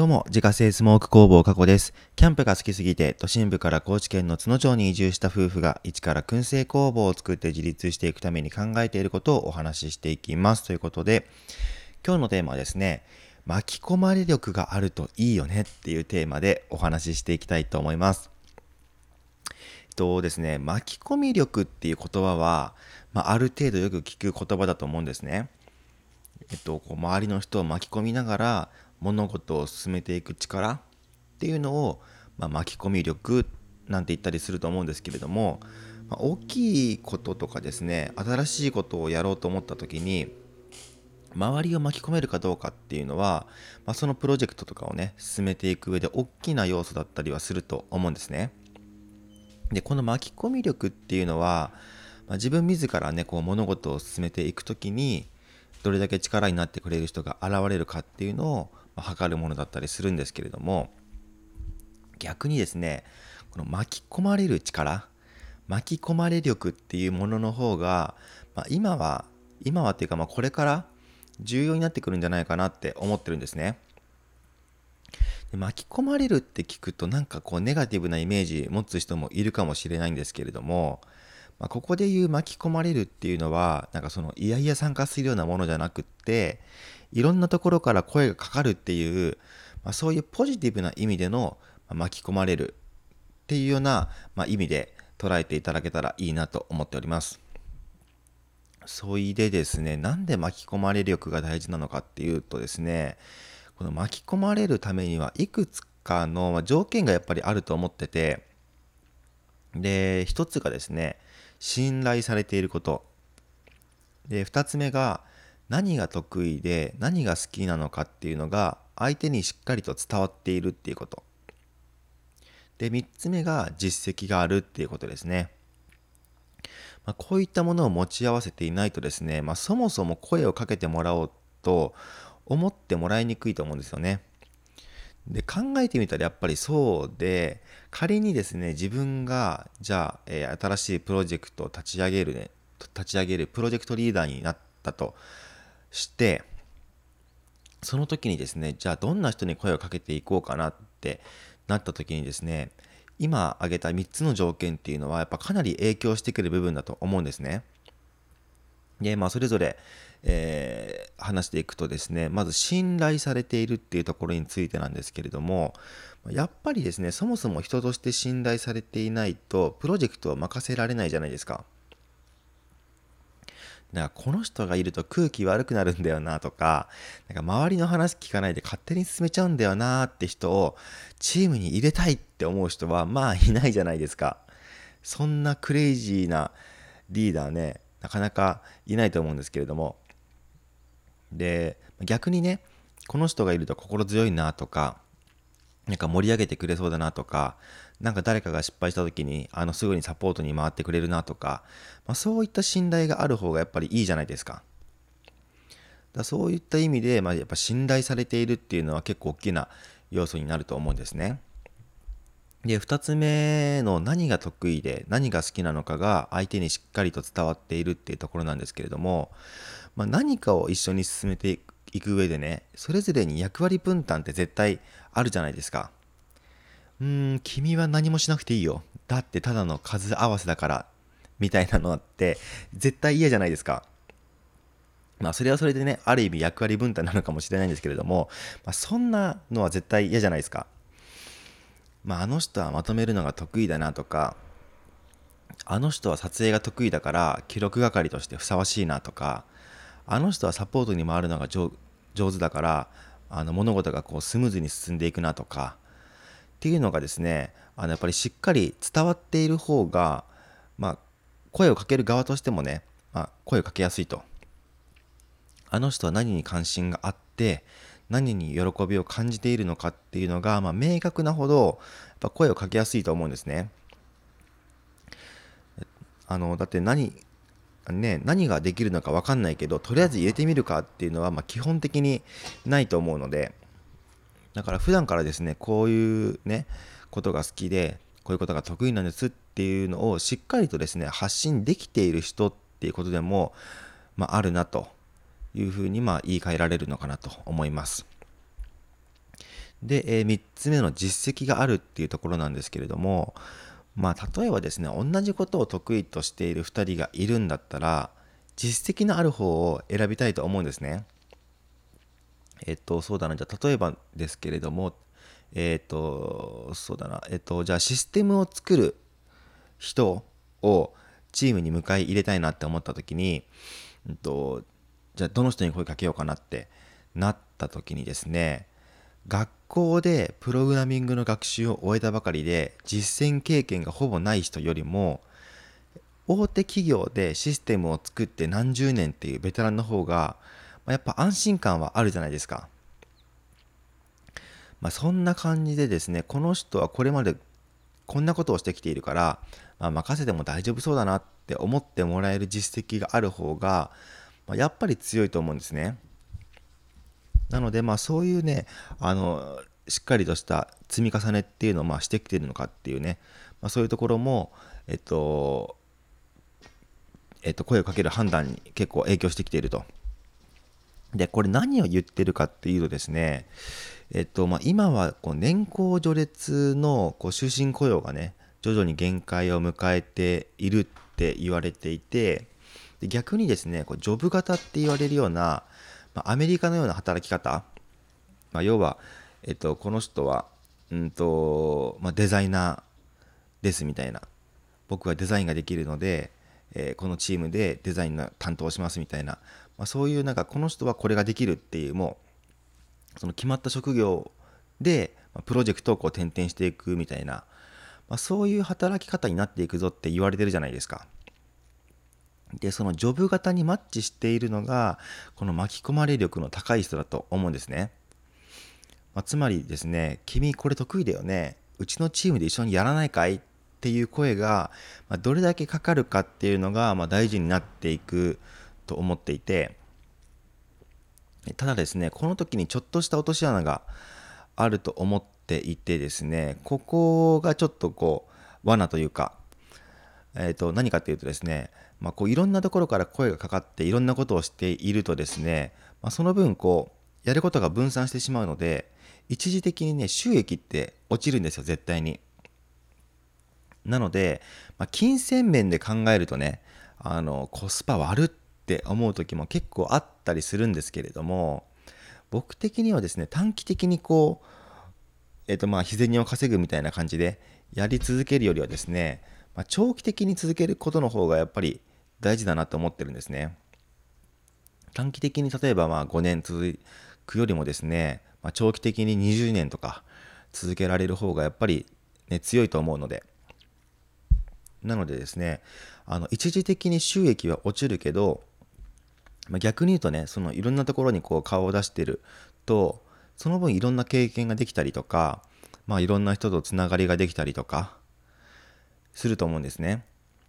どうも、自家製スモーク工房加古です。キャンプが好きすぎて、都心部から高知県の津野町に移住した夫婦が、一から燻製工房を作って自立していくために考えていることをお話ししていきます。ということで、今日のテーマはですね、巻き込まれ力があるといいよねっていうテーマでお話ししていきたいと思います。えっとですね、巻き込み力っていう言葉は、まあ、ある程度よく聞く言葉だと思うんですね。えっと、こう周りの人を巻き込みながら物事を進めていく力っていうのを、まあ、巻き込み力なんて言ったりすると思うんですけれども、まあ、大きいこととかですね新しいことをやろうと思った時に周りを巻き込めるかどうかっていうのは、まあ、そのプロジェクトとかをね進めていく上で大きな要素だったりはすると思うんですね。でこの巻き込み力っていうのは、まあ、自分自らねこう物事を進めていく時にどれだけ力になってくれる人が現れるかっていうのを測るものだったりするんですけれども逆にですねこの巻き込まれる力巻き込まれ力っていうものの方が、まあ、今は今はっていうかまあこれから重要になってくるんじゃないかなって思ってるんですね。で巻き込まれるって聞くとなんかこうネガティブなイメージ持つ人もいるかもしれないんですけれども、まあ、ここで言う巻き込まれるっていうのはなんかそのいやいや参加するようなものじゃなくっていろんなところから声がかかるっていう、まあ、そういうポジティブな意味での巻き込まれるっていうような、まあ、意味で捉えていただけたらいいなと思っております。そいでですね、なんで巻き込まれる力が大事なのかっていうとですね、この巻き込まれるためにはいくつかの条件がやっぱりあると思ってて、で、一つがですね、信頼されていること。で、二つ目が、何が得意で何が好きなのかっていうのが相手にしっかりと伝わっているっていうこと。で、3つ目が実績があるっていうことですね。まあ、こういったものを持ち合わせていないとですね、まあ、そもそも声をかけてもらおうと思ってもらいにくいと思うんですよね。で考えてみたらやっぱりそうで仮にですね自分がじゃあ、えー、新しいプロジェクトを立ち上げるね立ち上げるプロジェクトリーダーになったとしてその時にですねじゃあどんな人に声をかけていこうかなってなった時にですね今挙げた3つの条件っていうのはやっぱかなり影響してくる部分だと思うんですね。でまあそれぞれ、えー、話していくとですねまず信頼されているっていうところについてなんですけれどもやっぱりですねそもそも人として信頼されていないとプロジェクトを任せられないじゃないですか。だからこの人がいると空気悪くなるんだよなとか、なんか周りの話聞かないで勝手に進めちゃうんだよなって人をチームに入れたいって思う人はまあいないじゃないですか。そんなクレイジーなリーダーね、なかなかいないと思うんですけれども。で、逆にね、この人がいると心強いなとか、なんか盛り上げてくれそうだなとか、なんか誰かが失敗した時に、あの、すぐにサポートに回ってくれるなとか、まあ、そういった信頼がある方がやっぱりいいじゃないですか。だそういった意味で、まあ、やっぱ信頼されているっていうのは結構大きな要素になると思うんですね。で、2つ目の何が得意で何が好きなのかが相手にしっかりと伝わっているっていうところなんですけれども、まあ、何かを一緒に進めていく上でね、それぞれに役割分担って絶対あるじゃないですか。うーん、君は何もしなくていいよ。だってただの数合わせだから。みたいなのって絶対嫌じゃないですか。まあそれはそれでね、ある意味役割分担なのかもしれないんですけれども、まあ、そんなのは絶対嫌じゃないですか。まああの人はまとめるのが得意だなとか、あの人は撮影が得意だから記録係としてふさわしいなとか、あの人はサポートに回るのが上手だからあの物事がこうスムーズに進んでいくなとかっていうのがですねあのやっぱりしっかり伝わっている方が、まあ、声をかける側としてもね、まあ、声をかけやすいと。あの人は何に関心があって何に喜びを感じているのかっていうのが、まあ、明確なほどやっぱ声をかけやすいと思うんですね。あのだって何ね、何ができるのか分かんないけどとりあえず入れてみるかっていうのは、まあ、基本的にないと思うのでだから普段からですねこういうねことが好きでこういうことが得意なんですっていうのをしっかりとですね発信できている人っていうことでも、まあ、あるなというふうにまあ言い換えられるのかなと思います。で、えー、3つ目の実績があるっていうところなんですけれども、まあ、例えばですね、同じことを得意としている2人がいるんだったら、実績のある方を選びたいと思うんですね。えっと、そうだな、じゃあ、例えばですけれども、えっと、そうだな、えっと、じゃあ、システムを作る人をチームに迎え入れたいなって思った時に、えっと、じゃあ、どの人に声かけようかなってなった時にですね、学校でプログラミングの学習を終えたばかりで実践経験がほぼない人よりも大手企業でシステムを作って何十年っていうベテランの方が、まあ、やっぱ安心感はあるじゃないですか。まあ、そんな感じでですねこの人はこれまでこんなことをしてきているから、まあ、任せても大丈夫そうだなって思ってもらえる実績がある方が、まあ、やっぱり強いと思うんですね。なので、まあ、そういうね、あの、しっかりとした積み重ねっていうのをまあしてきてるのかっていうね、まあ、そういうところも、えっと、えっと、声をかける判断に結構影響してきていると。で、これ何を言ってるかっていうとですね、えっと、まあ、今はこう年功序列のこう終身雇用がね、徐々に限界を迎えているって言われていて、で逆にですね、こうジョブ型って言われるような、まあ、アメリカのような働き方、まあ、要は、えっと、この人は、うんとまあ、デザイナーですみたいな。僕はデザインができるので、えー、このチームでデザインの担当しますみたいな、まあ、そういうなんかこの人はこれができるっていうもうその決まった職業でプロジェクトをこう転々していくみたいな、まあ、そういう働き方になっていくぞって言われてるじゃないですか。で、そのジョブ型にマッチしているのが、この巻き込まれ力の高い人だと思うんですね。まあ、つまりですね、君これ得意だよね。うちのチームで一緒にやらないかいっていう声が、まあ、どれだけかかるかっていうのが、まあ、大事になっていくと思っていて、ただですね、この時にちょっとした落とし穴があると思っていてですね、ここがちょっとこう、罠というか、えー、と何かっていうとですね、まあ、こういろんなところから声がかかっていろんなことをしているとですね、まあ、その分こうやることが分散してしまうので一時的にね収益って落ちるんですよ絶対に。なので、まあ、金銭面で考えるとねあのコスパ悪って思う時も結構あったりするんですけれども僕的にはですね短期的にこうえっ、とまあ日銭を稼ぐみたいな感じでやり続けるよりはですね、まあ、長期的に続けることの方がやっぱり大事だなと思ってるんですね。短期的に例えばまあ5年続くよりもですね、まあ、長期的に20年とか続けられる方がやっぱり、ね、強いと思うので。なのでですね、あの一時的に収益は落ちるけど、まあ、逆に言うとね、そのいろんなところにこう顔を出してると、その分いろんな経験ができたりとか、まあいろんな人とつながりができたりとかすると思うんですね。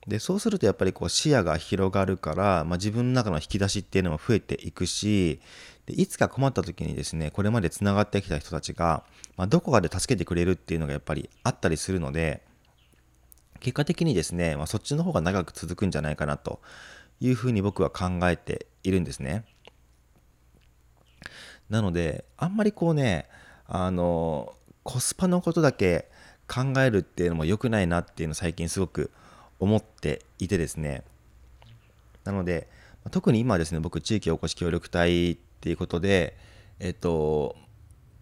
でそうするとやっぱりこう視野が広がるから、まあ、自分の中の引き出しっていうのも増えていくしでいつか困った時にですねこれまでつながってきた人たちが、まあ、どこかで助けてくれるっていうのがやっぱりあったりするので結果的にですね、まあ、そっちの方が長く続くんじゃないかなというふうに僕は考えているんですね。なのであんまりこうねあのコスパのことだけ考えるっていうのも良くないなっていうの最近すごく思思っていてですね。なので特に今ですね僕地域おこし協力隊っていうことでえっと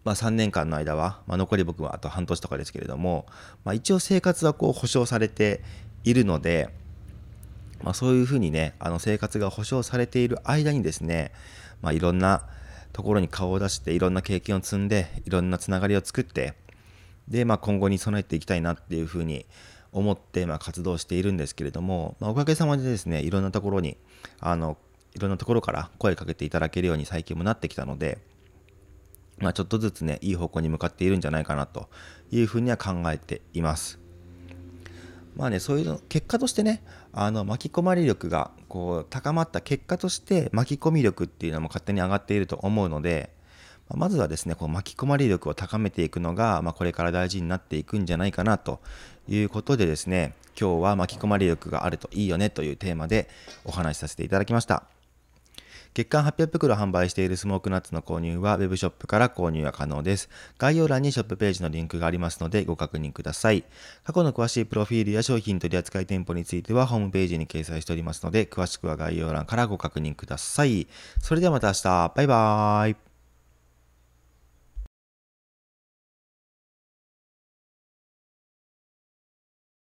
まあ、3年間の間は、まあ、残り僕はあと半年とかですけれども、まあ、一応生活はこう保障されているので、まあ、そういうふうにねあの生活が保障されている間にですね、まあ、いろんなところに顔を出していろんな経験を積んでいろんなつながりを作ってで、まあ、今後に備えていきたいなっていうふうに思ってまあ活動しているんですけれども、まあ、おかげさまでですねいろんなところにあのいろんなところから声かけていただけるように最近もなってきたので、まあ、ちょっとずつねいい方向に向かっているんじゃないかなというふうには考えています。まあね、そういうの結果としてねあの巻き込まれ力がこう高まった結果として巻き込み力っていうのも勝手に上がっていると思うので、まずはですねこう巻き込まれ力を高めていくのが、まあ、これから大事になっていくんじゃないかなということでですね、今日は巻き込まれ力があるといいよねというテーマでお話しさせていただきました。月間800袋販売しているスモークナッツの購入は Web ショップから購入が可能です。概要欄にショップページのリンクがありますのでご確認ください。過去の詳しいプロフィールや商品取扱店舗についてはホームページに掲載しておりますので、詳しくは概要欄からご確認ください。それではまた明日。バイバーイ。